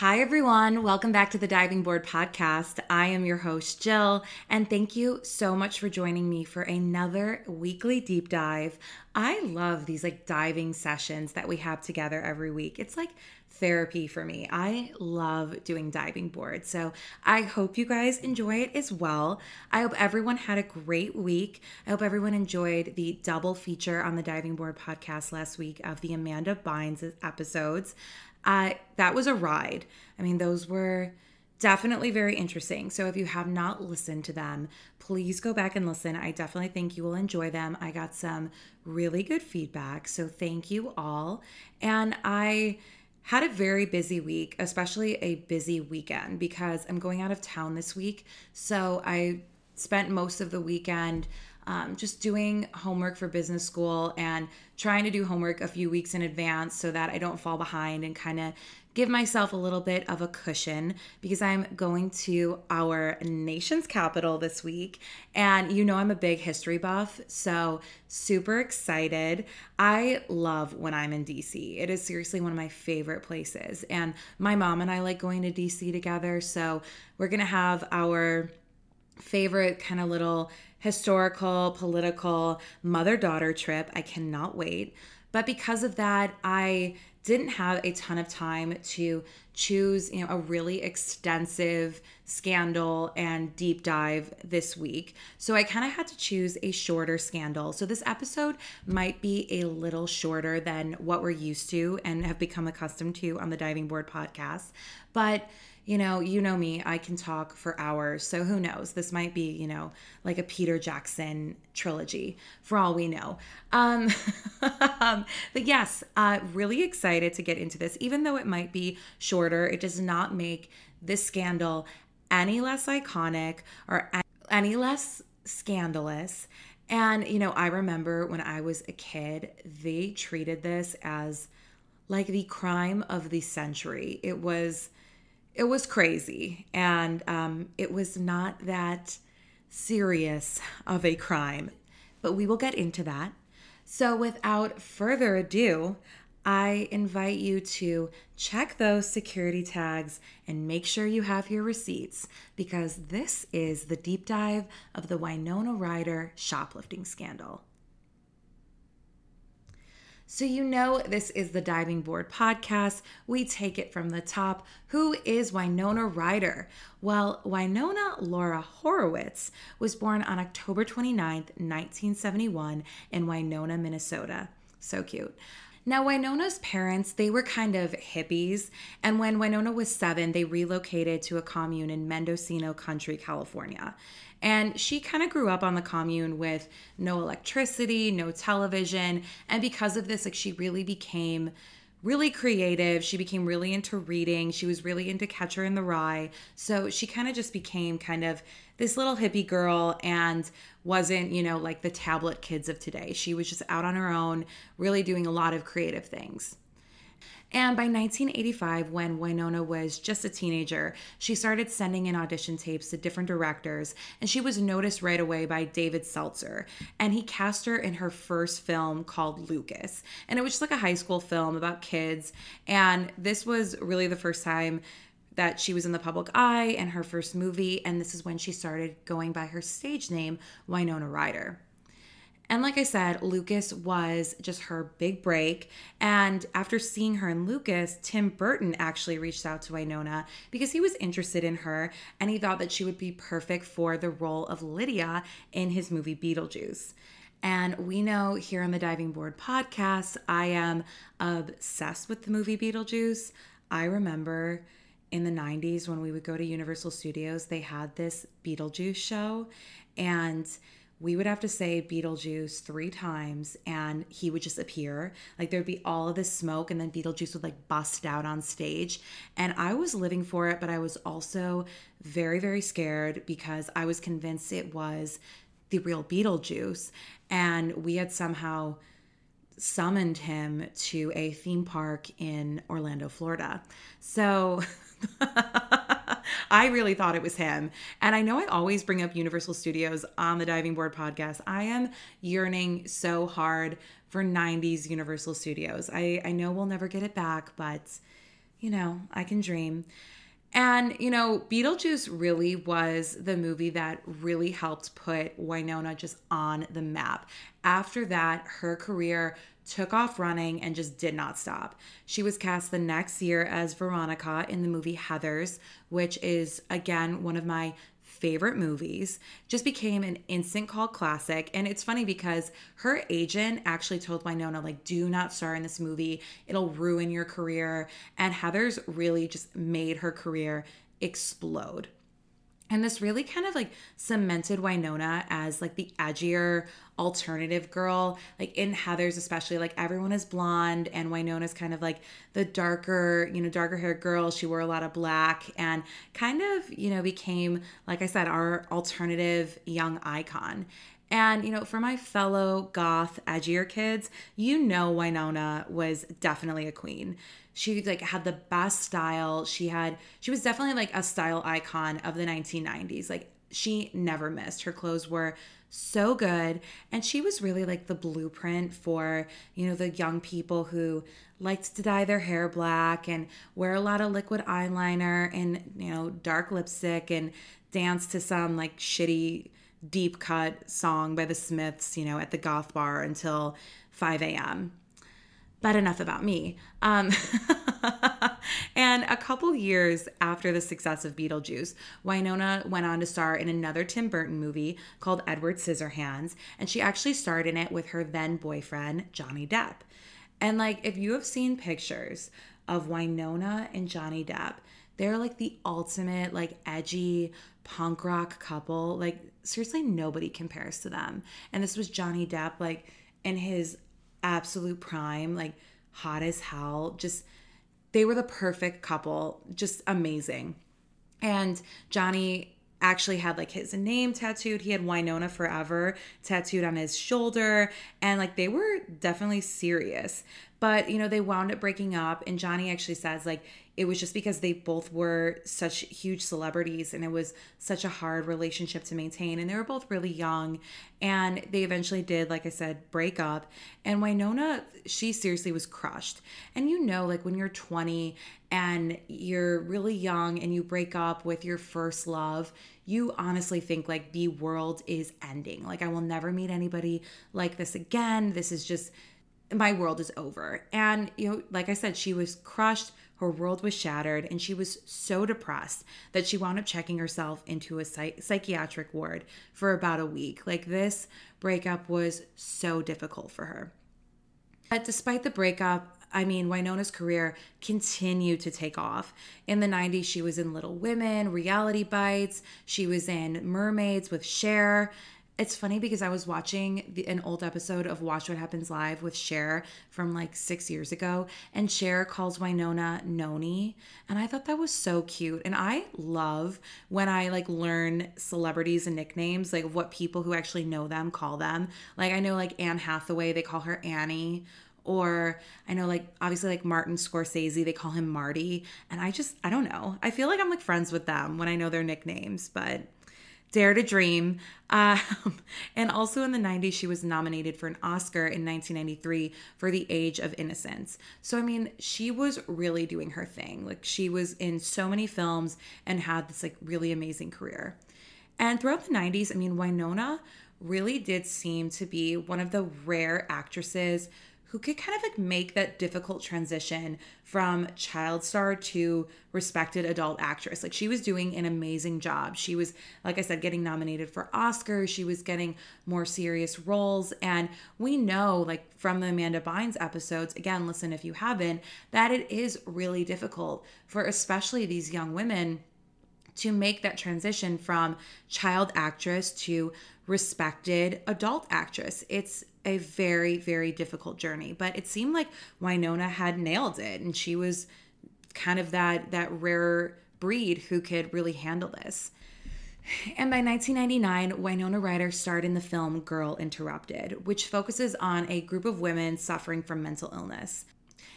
Hi, everyone. Welcome back to the Diving Board Podcast. I am your host, Jill, and thank you so much for joining me for another weekly deep dive. I love these like diving sessions that we have together every week. It's like therapy for me. I love doing diving board. So I hope you guys enjoy it as well. I hope everyone had a great week. I hope everyone enjoyed the double feature on the Diving Board podcast last week of the Amanda Bynes episodes. Uh, that was a ride. I mean, those were definitely very interesting. So if you have not listened to them, please go back and listen. I definitely think you will enjoy them. I got some really good feedback. So thank you all. And I had a very busy week, especially a busy weekend because I'm going out of town this week. So I spent most of the weekend um, just doing homework for business school and trying to do homework a few weeks in advance so that I don't fall behind and kind of give myself a little bit of a cushion because I'm going to our nation's capital this week. And you know, I'm a big history buff, so super excited. I love when I'm in DC. It is seriously one of my favorite places. And my mom and I like going to DC together. So we're to have our favorite kind of little historical, political mother daughter trip. I cannot wait. But because of that, I didn't have a ton of time to choose, you know, a really extensive scandal and deep dive this week. So I kind of had to choose a shorter scandal. So this episode might be a little shorter than what we're used to and have become accustomed to on the Diving Board podcast, but you know, you know me, I can talk for hours. So who knows? This might be, you know, like a Peter Jackson trilogy for all we know. Um, but yes, uh, really excited to get into this. Even though it might be shorter, it does not make this scandal any less iconic or any less scandalous. And, you know, I remember when I was a kid, they treated this as like the crime of the century. It was it was crazy. And um, it was not that serious of a crime but we will get into that. So without further ado i invite you to check those security tags and make sure you have your receipts because this is the deep dive of the winona ryder shoplifting scandal so, you know, this is the Diving Board podcast. We take it from the top. Who is Winona Ryder? Well, Winona Laura Horowitz was born on October 29th, 1971, in Winona, Minnesota. So cute. Now, Winona's parents, they were kind of hippies, and when Winona was seven, they relocated to a commune in Mendocino Country, California. And she kind of grew up on the commune with no electricity, no television, and because of this, like she really became really creative. She became really into reading. She was really into Catcher in the Rye. So she kind of just became kind of this little hippie girl and wasn't, you know, like the tablet kids of today. She was just out on her own, really doing a lot of creative things. And by 1985, when Winona was just a teenager, she started sending in audition tapes to different directors, and she was noticed right away by David Seltzer. And he cast her in her first film called Lucas. And it was just like a high school film about kids. And this was really the first time that she was in the public eye and her first movie. And this is when she started going by her stage name, Winona Ryder. And like I said, Lucas was just her big break. And after seeing her in Lucas, Tim Burton actually reached out to Winona because he was interested in her and he thought that she would be perfect for the role of Lydia in his movie Beetlejuice. And we know here on the Diving Board podcast, I am obsessed with the movie Beetlejuice. I remember in the 90s when we would go to Universal Studios, they had this Beetlejuice show. And we would have to say Beetlejuice three times and he would just appear. Like there'd be all of this smoke and then Beetlejuice would like bust out on stage. And I was living for it, but I was also very, very scared because I was convinced it was the real Beetlejuice. And we had somehow summoned him to a theme park in Orlando, Florida. So I really thought it was him. And I know I always bring up Universal Studios on the Diving Board podcast. I am yearning so hard for 90s Universal Studios. I, I know we'll never get it back, but you know, I can dream. And, you know, Beetlejuice really was the movie that really helped put Winona just on the map. After that, her career took off running and just did not stop. She was cast the next year as Veronica in the movie Heathers, which is, again, one of my favorite movies, just became an instant cult classic. And it's funny because her agent actually told Winona, like, do not star in this movie, it'll ruin your career. And Heathers really just made her career explode. And this really kind of like cemented Winona as like the edgier alternative girl. Like in Heathers, especially, like everyone is blonde, and Winona's kind of like the darker, you know, darker haired girl. She wore a lot of black and kind of, you know, became, like I said, our alternative young icon. And, you know, for my fellow goth, edgier kids, you know, Winona was definitely a queen. She like had the best style. She had she was definitely like a style icon of the 1990s like she never missed. Her clothes were so good. And she was really like the blueprint for you know the young people who liked to dye their hair black and wear a lot of liquid eyeliner and you know dark lipstick and dance to some like shitty deep cut song by the smiths you know at the goth bar until 5 a.m but enough about me. Um, and a couple years after the success of Beetlejuice, Winona went on to star in another Tim Burton movie called Edward Scissorhands, and she actually starred in it with her then boyfriend, Johnny Depp. And like, if you have seen pictures of Winona and Johnny Depp, they're like the ultimate, like, edgy punk rock couple. Like, seriously, nobody compares to them. And this was Johnny Depp, like, in his absolute prime, like hot as hell. Just they were the perfect couple, just amazing. And Johnny actually had like his name tattooed. He had Winona Forever tattooed on his shoulder. And like they were definitely serious. But, you know, they wound up breaking up. And Johnny actually says, like, it was just because they both were such huge celebrities and it was such a hard relationship to maintain. And they were both really young. And they eventually did, like I said, break up. And Winona, she seriously was crushed. And you know, like when you're 20 and you're really young and you break up with your first love, you honestly think like the world is ending. Like, I will never meet anybody like this again. This is just my world is over. And, you know, like I said, she was crushed. Her world was shattered, and she was so depressed that she wound up checking herself into a psych- psychiatric ward for about a week. Like, this breakup was so difficult for her. But despite the breakup, I mean, Winona's career continued to take off. In the 90s, she was in Little Women, Reality Bites, she was in Mermaids with Cher, it's funny because I was watching the, an old episode of Watch What Happens Live with Cher from like six years ago, and Cher calls Winona Noni, and I thought that was so cute. And I love when I like learn celebrities and nicknames, like what people who actually know them call them. Like I know like Anne Hathaway, they call her Annie or I know like obviously like Martin Scorsese, they call him Marty. And I just I don't know. I feel like I'm like friends with them when I know their nicknames, but Dare to Dream. Um, and also in the 90s, she was nominated for an Oscar in 1993 for The Age of Innocence. So, I mean, she was really doing her thing. Like, she was in so many films and had this, like, really amazing career. And throughout the 90s, I mean, Winona really did seem to be one of the rare actresses who could kind of like make that difficult transition from child star to respected adult actress. Like she was doing an amazing job. She was, like I said, getting nominated for Oscars. She was getting more serious roles. And we know, like from the Amanda Bynes episodes, again, listen if you haven't, that it is really difficult for especially these young women to make that transition from child actress to respected adult actress. It's a very, very difficult journey, but it seemed like Winona had nailed it and she was kind of that that rare breed who could really handle this. And by 1999, Winona Ryder starred in the film Girl Interrupted, which focuses on a group of women suffering from mental illness.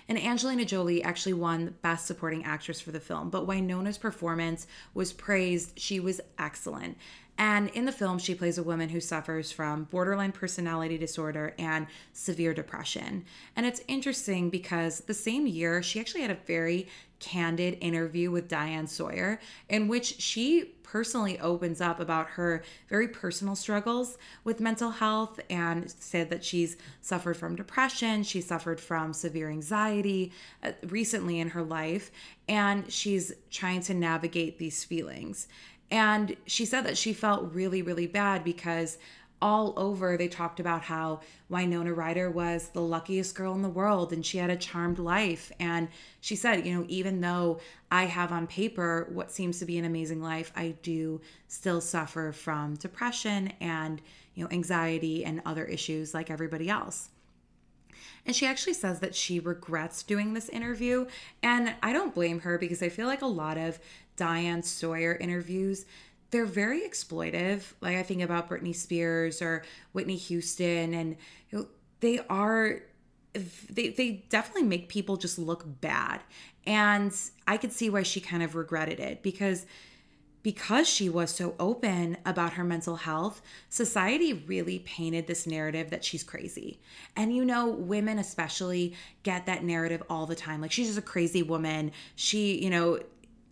And Angelina Jolie actually won Best Supporting Actress for the film, but Winona's performance was praised. She was excellent. And in the film, she plays a woman who suffers from borderline personality disorder and severe depression. And it's interesting because the same year, she actually had a very candid interview with Diane Sawyer in which she personally opens up about her very personal struggles with mental health and said that she's suffered from depression, she suffered from severe anxiety uh, recently in her life, and she's trying to navigate these feelings. And she said that she felt really, really bad because all over they talked about how Winona Ryder was the luckiest girl in the world and she had a charmed life. And she said you know even though I have on paper what seems to be an amazing life I do still suffer from depression and you know anxiety and other issues like everybody else and she actually says that she regrets doing this interview. And I don't blame her because I feel like a lot of Diane Sawyer interviews, they're very exploitive. Like I think about Britney Spears or Whitney Houston, and you know, they are they they definitely make people just look bad. And I could see why she kind of regretted it because because she was so open about her mental health, society really painted this narrative that she's crazy. And you know, women especially get that narrative all the time. Like she's just a crazy woman. She, you know,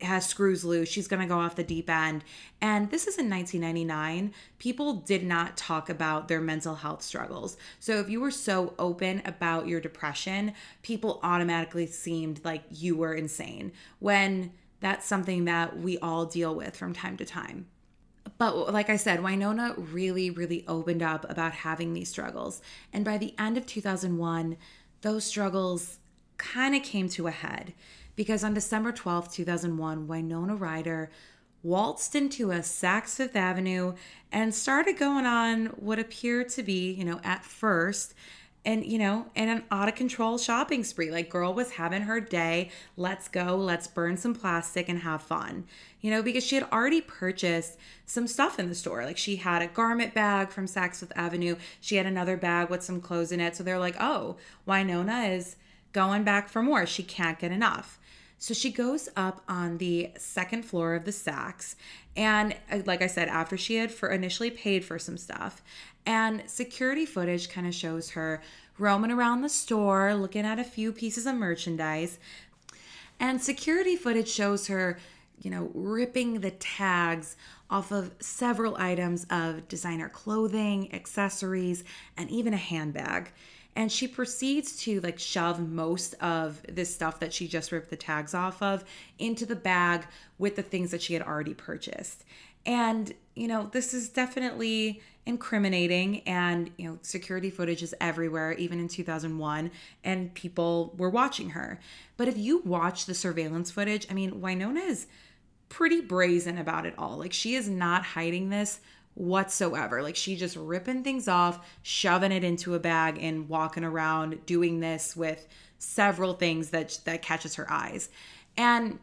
has screws loose. She's going to go off the deep end. And this is in 1999. People did not talk about their mental health struggles. So if you were so open about your depression, people automatically seemed like you were insane when that's something that we all deal with from time to time. But like I said, Winona really, really opened up about having these struggles. And by the end of 2001, those struggles kind of came to a head because on December 12th, 2001, Winona Ryder waltzed into a Saks Fifth Avenue and started going on what appeared to be, you know, at first, and you know, and an out of control shopping spree. Like, girl was having her day. Let's go, let's burn some plastic and have fun, you know, because she had already purchased some stuff in the store. Like, she had a garment bag from Saks Fifth Avenue, she had another bag with some clothes in it. So they're like, oh, Winona is going back for more. She can't get enough. So she goes up on the second floor of the Saks. And uh, like I said, after she had for initially paid for some stuff, and security footage kind of shows her roaming around the store, looking at a few pieces of merchandise. And security footage shows her, you know, ripping the tags off of several items of designer clothing, accessories, and even a handbag and she proceeds to like shove most of this stuff that she just ripped the tags off of into the bag with the things that she had already purchased. And you know this is definitely incriminating and you know security footage is everywhere even in 2001 and people were watching her. But if you watch the surveillance footage i mean winona is pretty brazen about it all. Like she is not hiding this whatsoever. Like she just ripping things off, shoving it into a bag and walking around doing this with several things that that catches her eyes. And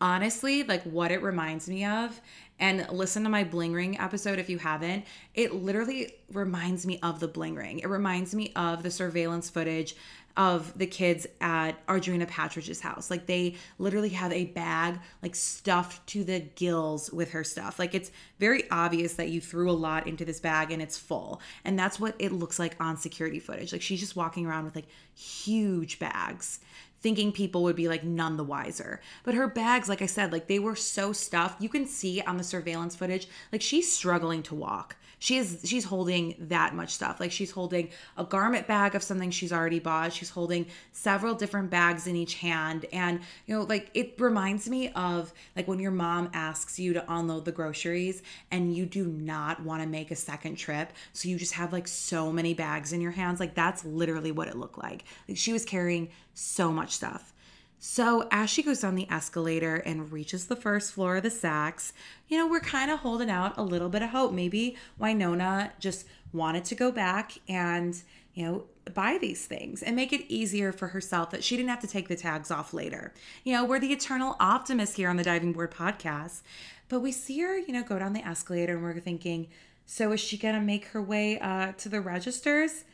honestly, like what it reminds me of and listen to my bling ring episode if you haven't. It literally reminds me of the bling ring. It reminds me of the surveillance footage of the kids at Audrina Patridge's house. Like they literally have a bag like stuffed to the gills with her stuff. Like it's very obvious that you threw a lot into this bag and it's full. And that's what it looks like on security footage. Like she's just walking around with like huge bags thinking people would be like none the wiser. But her bags, like I said, like they were so stuffed. You can see on the surveillance footage, like she's struggling to walk she is she's holding that much stuff. Like she's holding a garment bag of something she's already bought. She's holding several different bags in each hand. And you know, like it reminds me of like when your mom asks you to unload the groceries and you do not want to make a second trip. So you just have like so many bags in your hands. Like that's literally what it looked like. Like she was carrying so much stuff. So, as she goes down the escalator and reaches the first floor of the Saks, you know, we're kind of holding out a little bit of hope. Maybe Winona just wanted to go back and, you know, buy these things and make it easier for herself that she didn't have to take the tags off later. You know, we're the eternal optimists here on the Diving Board podcast. But we see her, you know, go down the escalator and we're thinking, so is she going to make her way uh, to the registers?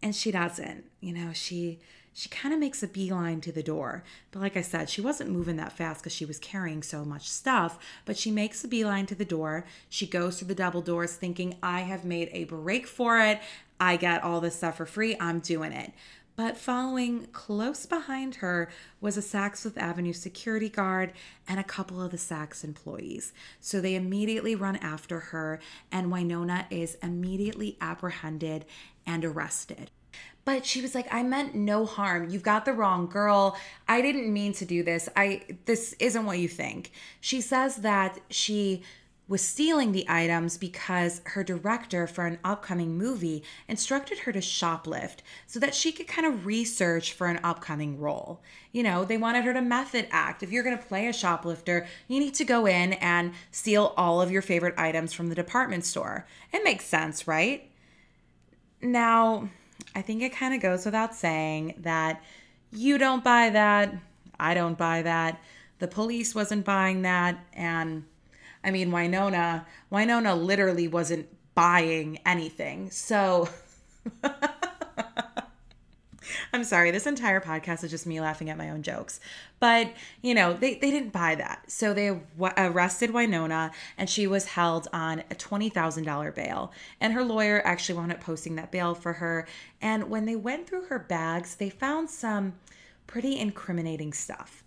And she doesn't. You know, she she kind of makes a beeline to the door. But like I said, she wasn't moving that fast because she was carrying so much stuff. But she makes a beeline to the door. She goes through the double doors thinking, I have made a break for it. I get all this stuff for free. I'm doing it. But following close behind her was a Saks Fifth Avenue security guard and a couple of the Saks employees. So they immediately run after her, and Winona is immediately apprehended and arrested. But she was like, I meant no harm. You've got the wrong girl. I didn't mean to do this. I this isn't what you think. She says that she was stealing the items because her director for an upcoming movie instructed her to shoplift so that she could kind of research for an upcoming role. You know, they wanted her to method act. If you're going to play a shoplifter, you need to go in and steal all of your favorite items from the department store. It makes sense, right? Now, I think it kind of goes without saying that you don't buy that. I don't buy that. The police wasn't buying that. And I mean, Winona, Winona literally wasn't buying anything. So I'm sorry, this entire podcast is just me laughing at my own jokes. But, you know, they, they didn't buy that. So they w- arrested Winona and she was held on a $20,000 bail. And her lawyer actually wound up posting that bail for her. And when they went through her bags, they found some pretty incriminating stuff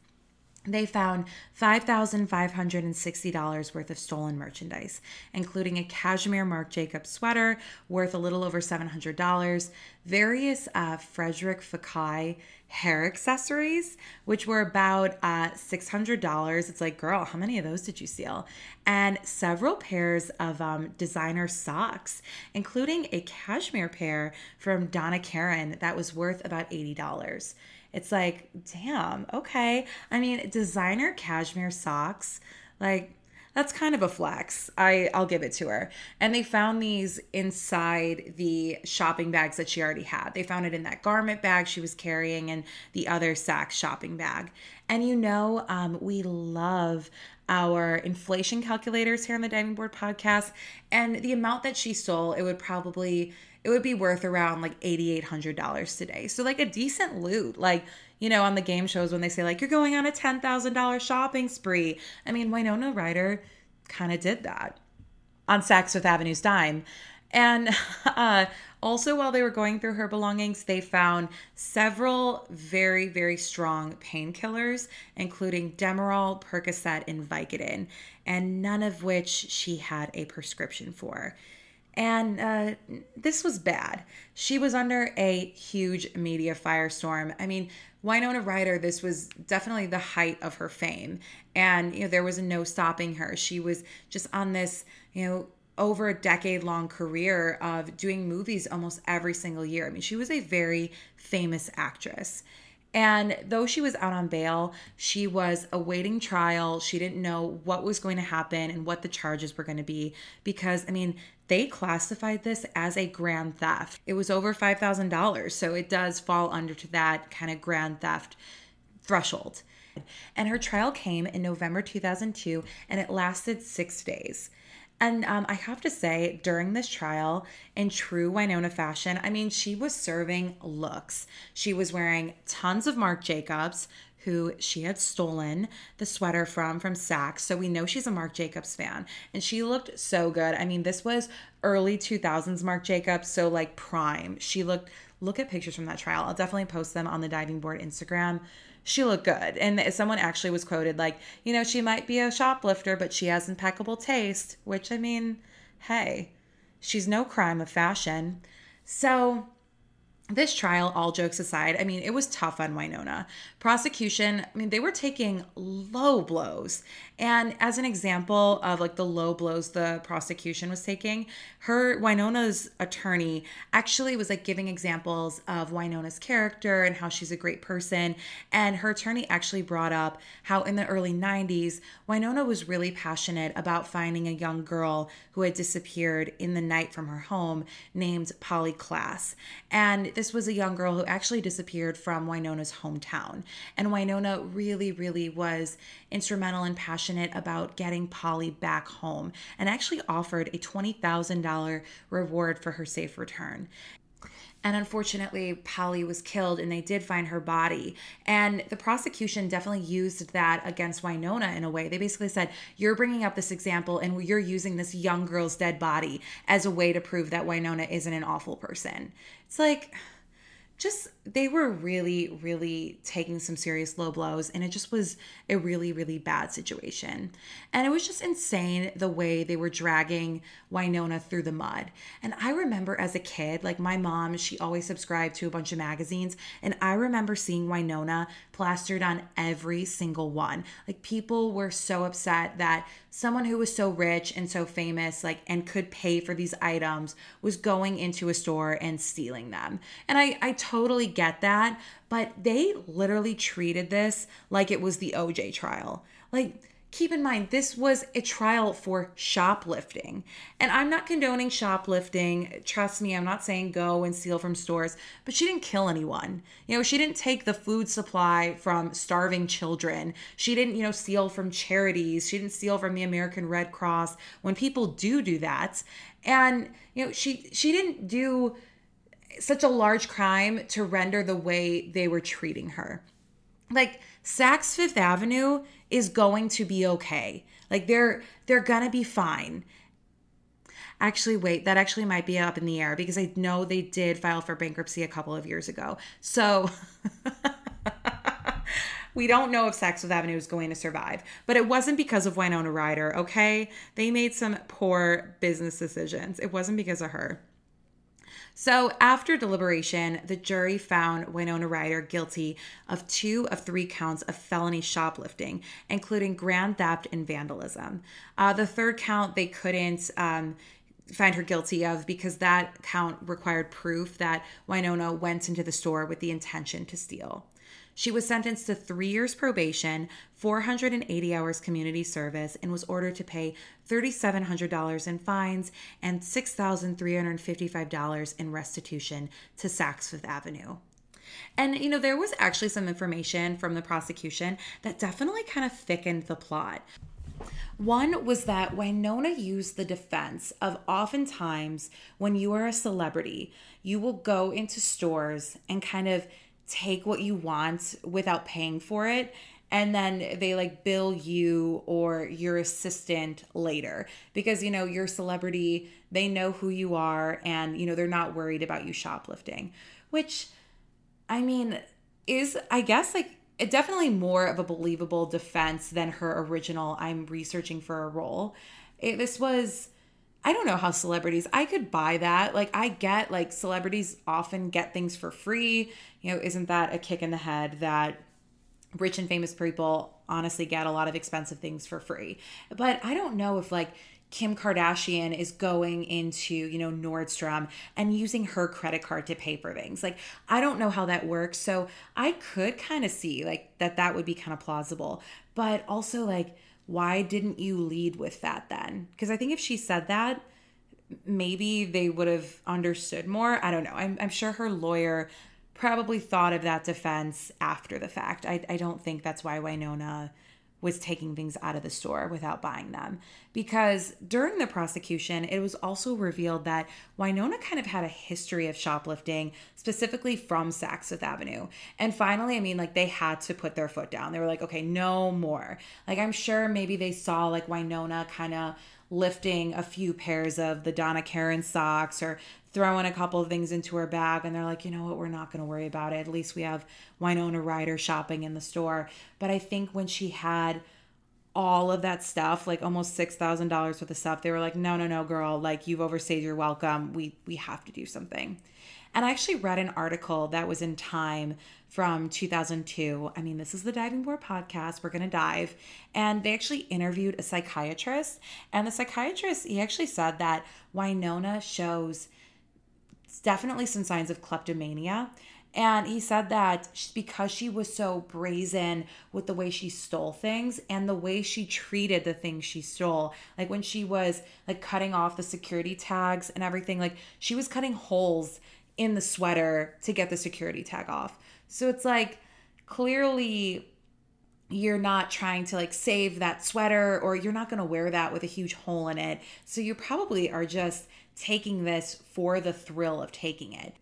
they found $5,560 worth of stolen merchandise, including a cashmere Marc Jacobs sweater worth a little over $700, various uh, Frederic Fekkai hair accessories, which were about uh, $600. It's like, girl, how many of those did you steal? And several pairs of um, designer socks, including a cashmere pair from Donna Karan that was worth about $80 it's like, damn, okay. I mean, designer cashmere socks, like that's kind of a flex. I I'll give it to her. And they found these inside the shopping bags that she already had. They found it in that garment bag she was carrying and the other Saks shopping bag. And you know, um, we love our inflation calculators here on the Diving Board podcast. And the amount that she stole, it would probably it would be worth around like $8,800 today. So, like a decent loot. Like, you know, on the game shows when they say, like, you're going on a $10,000 shopping spree. I mean, Winona Ryder kind of did that on Saks Fifth Avenue's dime. And uh, also, while they were going through her belongings, they found several very, very strong painkillers, including Demerol, Percocet, and Vicodin, and none of which she had a prescription for. And uh, this was bad. She was under a huge media firestorm. I mean, Winona Ryder, this was definitely the height of her fame. And, you know, there was no stopping her. She was just on this, you know, over a decade long career of doing movies almost every single year. I mean, she was a very famous actress. And though she was out on bail, she was awaiting trial. She didn't know what was going to happen and what the charges were going to be because, I mean, they classified this as a grand theft. It was over $5,000. So it does fall under to that kind of grand theft threshold. And her trial came in November 2002 and it lasted six days. And um, I have to say, during this trial, in true Winona fashion, I mean, she was serving looks. She was wearing tons of Marc Jacobs, who she had stolen the sweater from from Saks. So we know she's a Marc Jacobs fan. And she looked so good. I mean, this was early 2000s Marc Jacobs, so like prime. She looked, look at pictures from that trial. I'll definitely post them on the diving board Instagram she looked good. And someone actually was quoted like, you know, she might be a shoplifter, but she has impeccable taste, which I mean, hey, she's no crime of fashion. So this trial, all jokes aside, I mean, it was tough on Winona. Prosecution, I mean, they were taking low blows. And as an example of like the low blows the prosecution was taking, her Winona's attorney actually was like giving examples of Winona's character and how she's a great person. And her attorney actually brought up how in the early 90s, Winona was really passionate about finding a young girl who had disappeared in the night from her home named Polly Klaas. And this was a young girl who actually disappeared from Winona's hometown. And Winona really, really was instrumental and passionate about getting Polly back home and actually offered a $20,000 reward for her safe return. And unfortunately, Polly was killed and they did find her body. And the prosecution definitely used that against Winona in a way. They basically said, You're bringing up this example and you're using this young girl's dead body as a way to prove that Winona isn't an awful person. It's like, just they were really really taking some serious low blows and it just was a really really bad situation. And it was just insane the way they were dragging Winona through the mud. And i remember as a kid like my mom she always subscribed to a bunch of magazines and i remember seeing Winona plastered on every single one. Like people were so upset that someone who was so rich and so famous like and could pay for these items was going into a store and stealing them. And i i totally get that but they literally treated this like it was the oj trial. Like keep in mind this was a trial for shoplifting. And i'm not condoning shoplifting. Trust me i'm not saying go and steal from stores but she didn't kill anyone. You know she didn't take the food supply from starving children. She didn't you know steal from charities. She didn't steal from the american red cross. When people do do that and you know she she didn't do such a large crime to render the way they were treating her like Saks Fifth Avenue is going to be okay. Like they're they're gonna be fine. Actually, wait, that actually might be up in the air because I know they did file for bankruptcy a couple of years ago. So we don't know if Saks Fifth Avenue is going to survive, but it wasn't because of Winona Ryder, okay? They made some poor business decisions. It wasn't because of her. So, after deliberation, the jury found Winona Ryder guilty of two of three counts of felony shoplifting, including grand theft and vandalism. Uh, the third count they couldn't. Um, find her guilty of because that count required proof that Winona went into the store with the intention to steal. She was sentenced to three years probation, 480 hours community service, and was ordered to pay $3,700 in fines and $6,355 in restitution to Saks Fifth Avenue. And, you know, there was actually some information from the prosecution that definitely kind of thickened the plot. One was that Winona used the defense of oftentimes when you are a celebrity, you will go into stores and kind of take what you want without paying for it and then they like bill you or your assistant later. Because you know your celebrity they know who you are and you know they're not worried about you shoplifting which i mean is i guess like it definitely more of a believable defense than her original i'm researching for a role. It, this was I don't know how celebrities, I could buy that. Like, I get like celebrities often get things for free. You know, isn't that a kick in the head that rich and famous people honestly get a lot of expensive things for free? But I don't know if like, Kim Kardashian is going into, you know, Nordstrom and using her credit card to pay for things. Like, I don't know how that works. So I could kind of see like that that would be kind of plausible. But also, like, why didn't you lead with that then? Because I think if she said that, maybe they would have understood more. I don't know. I'm, I'm sure her lawyer probably thought of that defense after the fact. I, I don't think that's why Winona was taking things out of the store without buying them. Because during the prosecution, it was also revealed that Winona kind of had a history of shoplifting, specifically from Saks Fifth Avenue. And finally, I mean, like they had to put their foot down. They were like, okay, no more. Like I'm sure maybe they saw like Winona kind of lifting a few pairs of the Donna Karan socks or throwing a couple of things into her bag and they're like, you know what, we're not going to worry about it. At least we have Winona Ryder shopping in the store. But I think when she had all of that stuff, like almost six thousand dollars worth of stuff, they were like, no, no, no, girl, like you've overstayed your welcome. We we have to do something. And I actually read an article that was in Time from 2002. I mean, this is the Diving Board podcast. We're going to dive. And they actually interviewed a psychiatrist. And the psychiatrist, he actually said that Winona shows definitely some signs of kleptomania. And he said that because she was so brazen with the way she stole things and the way she treated the things she stole, like when she was like cutting off the security tags and everything, like she was cutting holes in the sweater to get the security tag off. So it's like clearly you're not trying to like save that sweater or you're not going to wear that with a huge hole in it. So you probably are just taking this for the thrill of taking it.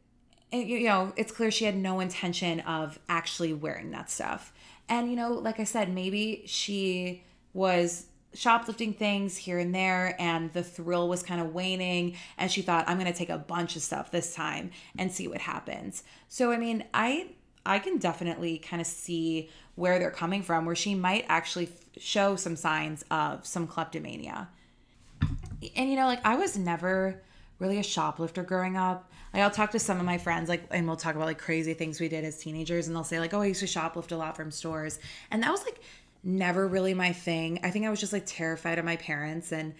And, you know, it's clear she had no intention of actually wearing that stuff. And, you know, like I said, maybe she was shoplifting things here and there and the thrill was kind of waning and she thought i'm going to take a bunch of stuff this time and see what happens. So i mean i i can definitely kind of see where they're coming from where she might actually show some signs of some kleptomania. And you know like i was never really a shoplifter growing up. Like I'll talk to some of my friends, like, and we'll talk about like crazy things we did as teenagers, and they'll say like, "Oh, I used to shoplift a lot from stores," and that was like never really my thing. I think I was just like terrified of my parents, and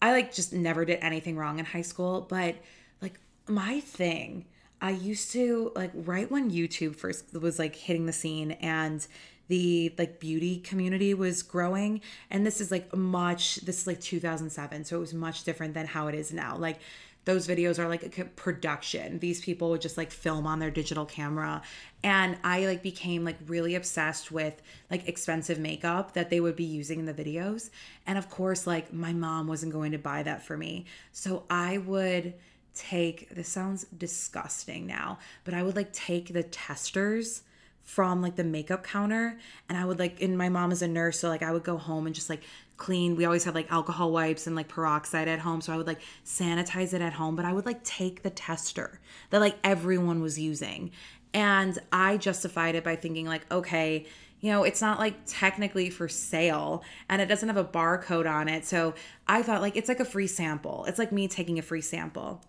I like just never did anything wrong in high school. But like my thing, I used to like right when YouTube first was like hitting the scene and the like beauty community was growing and this is like much this is like 2007 so it was much different than how it is now like those videos are like a production. These people would just like film on their digital camera. And I like became like really obsessed with like expensive makeup that they would be using in the videos. And of course, like my mom wasn't going to buy that for me. So I would take this sounds disgusting now, but I would like take the testers from like the makeup counter and I would like and my mom is a nurse so like I would go home and just like clean. We always had like alcohol wipes and like peroxide at home. So I would like sanitize it at home, but I would like take the tester that like everyone was using. And I justified it by thinking, like, okay, you know, it's not like technically for sale and it doesn't have a barcode on it. So I thought like it's like a free sample. It's like me taking a free sample.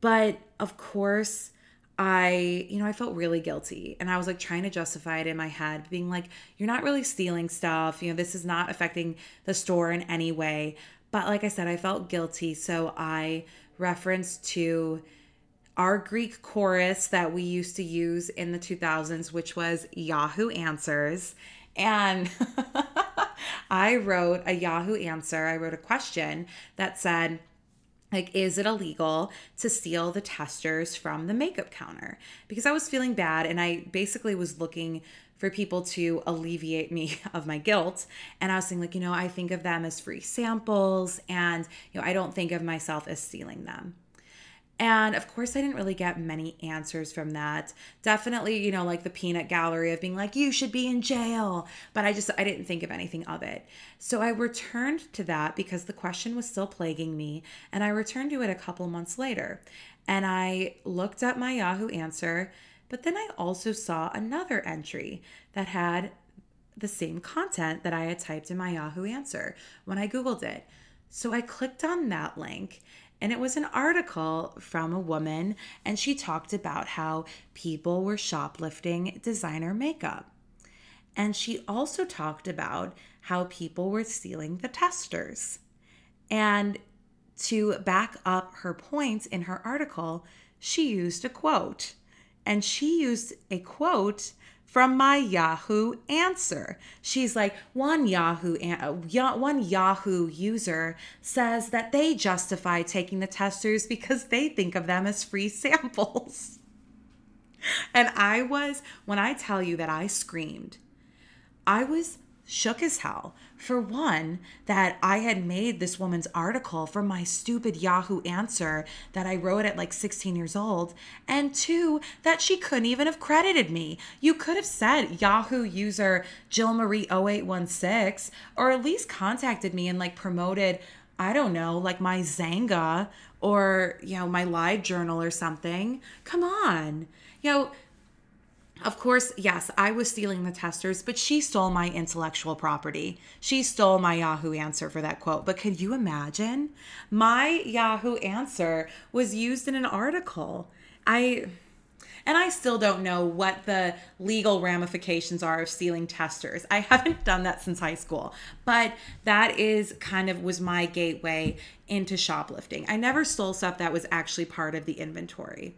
But of course, I, you know, I felt really guilty and I was like trying to justify it in my head, being like, you're not really stealing stuff. You know, this is not affecting the store in any way. But like I said, I felt guilty. So I referenced to our Greek chorus that we used to use in the 2000s, which was Yahoo Answers. And I wrote a Yahoo answer. I wrote a question that said, like is it illegal to steal the testers from the makeup counter? Because i was feeling bad and i basically was looking for people to alleviate me of my guilt. And i was saying like you know i think of them as free samples and you know i don't think of myself as stealing them and of course, I didn't really get many answers from that. Definitely, you know, like the peanut gallery of being like, you should be in jail. But I just, I didn't think of anything of it. So I returned to that because the question was still plaguing me. And I returned to it a couple months later. And I looked at my Yahoo answer. But then I also saw another entry that had the same content that I had typed in my Yahoo answer when I Googled it. So I clicked on that link and it was an article from a woman, and she talked about how people were shoplifting designer makeup. And she also talked about how people were stealing the testers. And to back up her points in her article, she used a quote. And she used a quote from my Yahoo answer. She's like, one Yahoo uh, one Yahoo user says that they justify taking the testers because they think of them as free samples. And I was, when I tell you that I screamed, I was shook as hell. For one, that I had made this woman's article from my stupid Yahoo answer that I wrote at like 16 years old. And two, that she couldn't even have credited me. You could have said Yahoo user Jill Marie 0816 or at least contacted me and like promoted, I don't know, like my Xanga or, you know, my live journal or something. Come on. You know, of course, yes, I was stealing the testers, but she stole my intellectual property. She stole my Yahoo answer for that quote. But could you imagine? My Yahoo answer was used in an article. I and I still don't know what the legal ramifications are of stealing testers. I haven't done that since high school, but that is kind of was my gateway into shoplifting. I never stole stuff that was actually part of the inventory.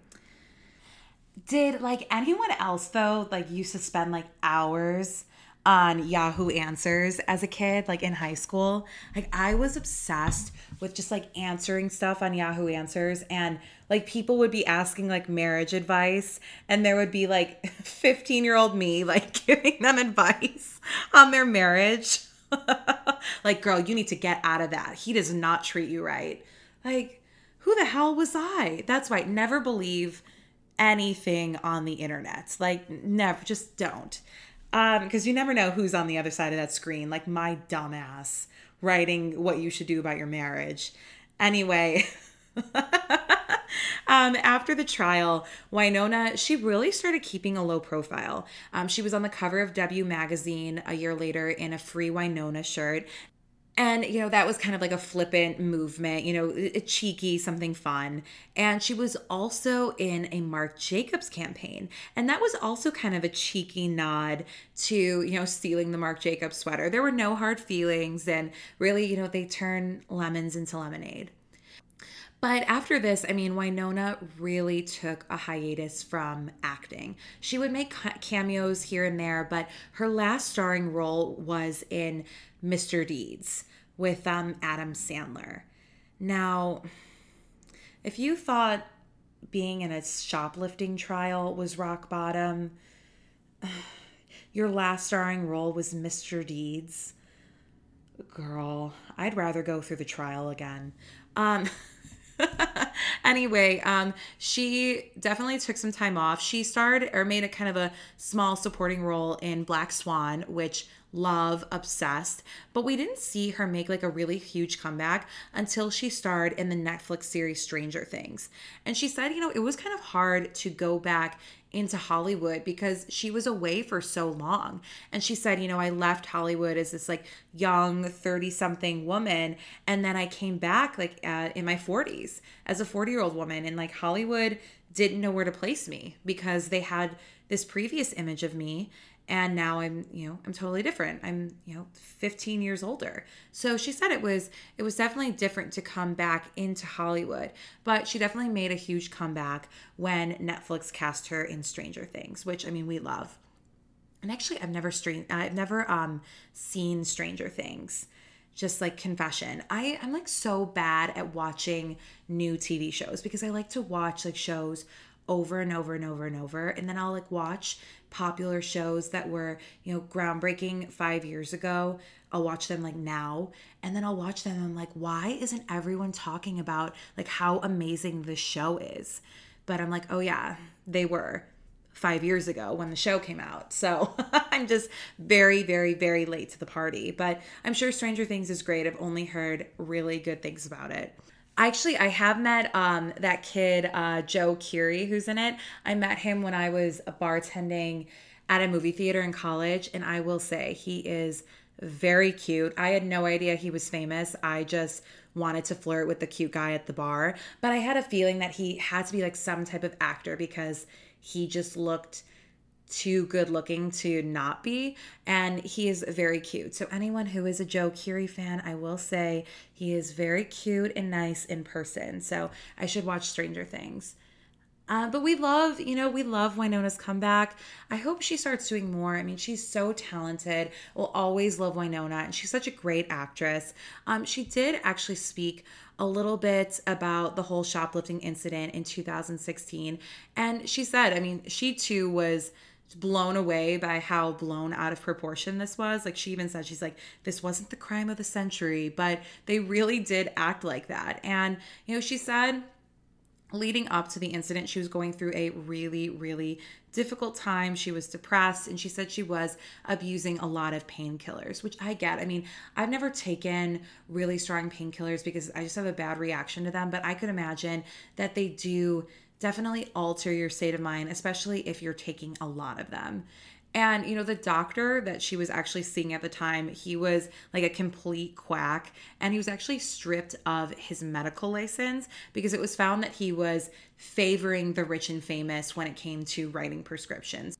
Did like anyone else though like used to spend like hours on Yahoo Answers as a kid, like in high school? Like I was obsessed with just like answering stuff on Yahoo Answers and like people would be asking like marriage advice and there would be like 15 year old me like giving them advice on their marriage. like, girl, you need to get out of that. He does not treat you right. Like, who the hell was I? That's right. Never believe anything on the internet. Like, never, just don't. because um, you never know who's on the other side of that screen. Like my dumbass writing what you should do about your marriage. Anyway. um, after the trial, Winona, she really started keeping a low profile. Um, she was on the cover of W Magazine a year later in a free Winona shirt. And, you know, that was kind of like a flippant movement, you know, a cheeky, something fun. And she was also in a Marc Jacobs campaign. And that was also kind of a cheeky nod to, you know, stealing the Marc Jacobs sweater. There were no hard feelings. And really, you know, they turn lemons into lemonade. But after this, I mean, Winona really took a hiatus from acting. She would make cameos here and there, but her last starring role was in Mr. Deeds with um, Adam Sandler. Now, if you thought being in a shoplifting trial was rock bottom, your last starring role was Mr. Deeds. Girl, I'd rather go through the trial again. Um, anyway, um, she definitely took some time off. She starred or made a kind of a small supporting role in Black Swan, which love, obsessed. But we didn't see her make like a really huge comeback until she starred in the Netflix series Stranger Things. And she said, you know, it was kind of hard to go back into Hollywood because she was away for so long. And she said, you know, I left Hollywood as this like young 30 something woman. And then I came back like uh, in my 40s as a 40 year old woman. And like Hollywood didn't know where to place me because they had this previous image of me and now i'm you know i'm totally different. I'm you know 15 years older. So she said it was it was definitely different to come back into hollywood but she definitely made a huge comeback when netflix cast her in stranger things which i mean we love. And actually i've never streamed i've never um seen stranger things. Just like confession. I i'm like so bad at watching new tv shows because i like to watch like shows over and over and over and over. And then I'll like watch popular shows that were, you know, groundbreaking 5 years ago. I'll watch them like now and then I'll watch them and I'm like why isn't everyone talking about like how amazing this show is? But I'm like, "Oh yeah, they were." five years ago when the show came out. So I'm just very, very, very late to the party. But I'm sure Stranger Things is great. I've only heard really good things about it. Actually, I have met um, that kid, uh, Joe Keery, who's in it. I met him when I was bartending at a movie theater in college, and I will say he is very cute. I had no idea he was famous. I just wanted to flirt with the cute guy at the bar, but I had a feeling that he had to be like some type of actor because he just looked too good looking to not be. And he is very cute. So, anyone who is a Joe Keery fan, I will say he is very cute and nice in person. So, I should watch Stranger Things. Uh, but we love, you know, we love Winona's comeback. I hope she starts doing more. I mean, she's so talented. We'll always love Winona, and she's such a great actress. Um, she did actually speak a little bit about the whole shoplifting incident in 2016. And she said, I mean, she too was blown away by how blown out of proportion this was. Like she even said, she's like, this wasn't the crime of the century, but they really did act like that. And, you know, she said, leading up to the incident, she was going through a really, really difficult time. She was depressed and she said she was abusing a lot of painkillers, which I get. I mean, I've never taken really strong painkillers because I just have a bad reaction to them, but I could imagine that they do definitely alter your state of mind, especially if you're taking a lot of them. And, you know, the doctor that she was actually seeing at the time, he was like a complete quack. And he was actually stripped of his medical license because it was found that he was favoring the rich and famous when it came to writing prescriptions.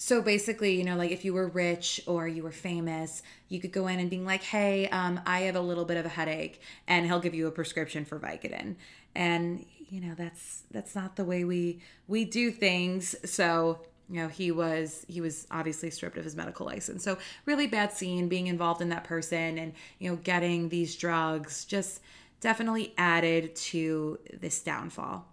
So basically, you know, like if you were rich or you were famous, you could go in and being like, hey, um, I have a little bit of a headache, and he'll give you a prescription for Vicodin. And you know that's that's not the way we we do things. So you know he was he was obviously stripped of his medical license. So really bad scene being involved in that person and you know getting these drugs just definitely added to this downfall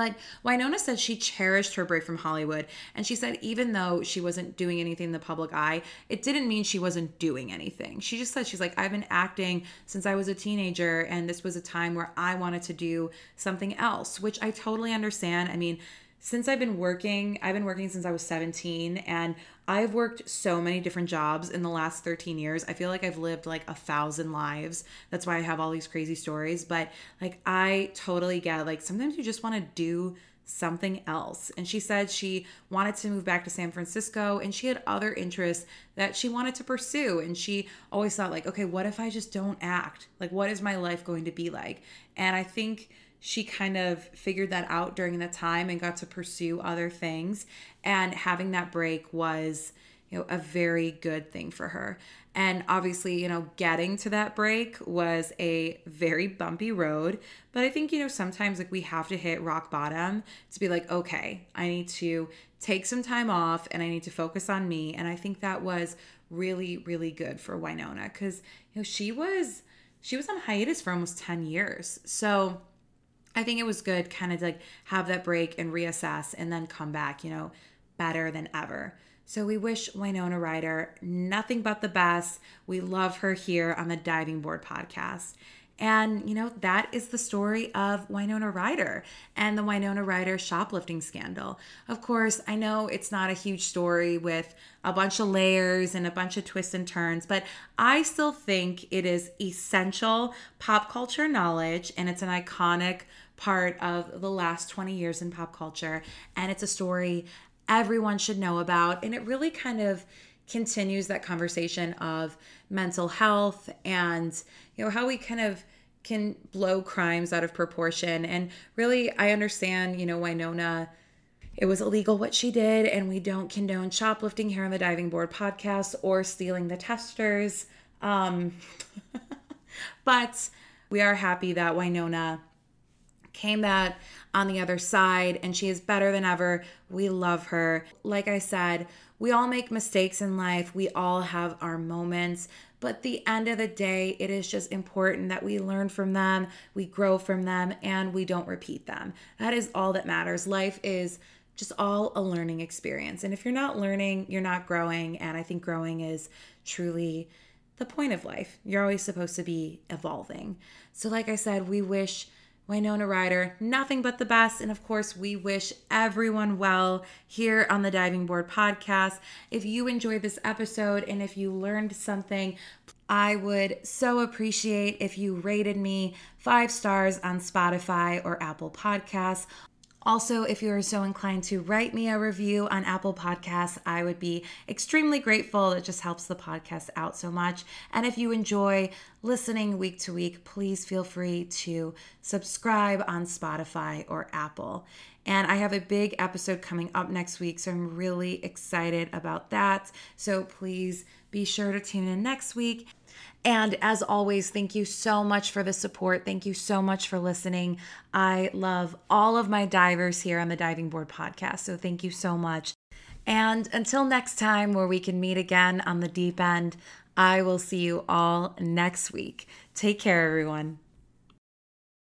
but Winona said she cherished her break from Hollywood. And she said, even though she wasn't doing anything in the public eye, it didn't mean she wasn't doing anything. She just said, she's like, I've been acting since I was a teenager. And this was a time where I wanted to do something else, which I totally understand. I mean, since I've been working, I've been working since I was 17 and I've worked so many different jobs in the last 13 years. I feel like I've lived like a thousand lives. That's why I have all these crazy stories. But like, I totally get like sometimes you just want to do something else. And she said she wanted to move back to San Francisco and she had other interests that she wanted to pursue. And she always thought, like, okay, what if I just don't act? Like, what is my life going to be like? And I think she kind of figured that out during that time and got to pursue other things. And having that break was, you know, a very good thing for her. And obviously, you know, getting to that break was a very bumpy road. But I think, you know, sometimes like we have to hit rock bottom to be like, okay, I need to take some time off and I need to focus on me. And I think that was really, really good for Winona because, you know, she was. She was on hiatus for almost 10 years. So, I think it was good kind of like have that break and reassess and then come back, you know, better than ever. So we wish Winona Ryder nothing but the best. We love her here on the Diving Board podcast. And, you know, that is the story of Winona Ryder and the Winona Ryder shoplifting scandal. Of course, I know it's not a huge story with a bunch of layers and a bunch of twists and turns, but I still think it is essential pop culture knowledge and it's an iconic part of the last 20 years in pop culture. And it's a story everyone should know about. And it really kind of continues that conversation of mental health and, you know, how we kind of can blow crimes out of proportion. And really, I understand, you know, Winona it was illegal what she did, and we don't condone shoplifting here on the Diving Board podcast or stealing the testers. Um, but we are happy that Winona came out on the other side and she is better than ever. We love her. Like I said, we all make mistakes in life, we all have our moments. But the end of the day, it is just important that we learn from them, we grow from them, and we don't repeat them. That is all that matters. Life is just all a learning experience. And if you're not learning, you're not growing. And I think growing is truly the point of life. You're always supposed to be evolving. So, like I said, we wish Winona Ryder, nothing but the best. And of course, we wish everyone well here on the Diving Board podcast. If you enjoyed this episode and if you learned something, I would so appreciate if you rated me five stars on Spotify or Apple Podcasts. Also, if you are so inclined to write me a review on Apple Podcasts, I would be extremely grateful. It just helps the podcast out so much. And if you enjoy listening week to week, please feel free to subscribe on Spotify or Apple. And I have a big episode coming up next week, so I'm really excited about that. So please be sure to tune in next week. And as always, thank you so much for the support. Thank you so much for listening. I love all of my divers here on the Diving Board podcast. So thank you so much. And until next time, where we can meet again on the deep end, I will see you all next week. Take care, everyone.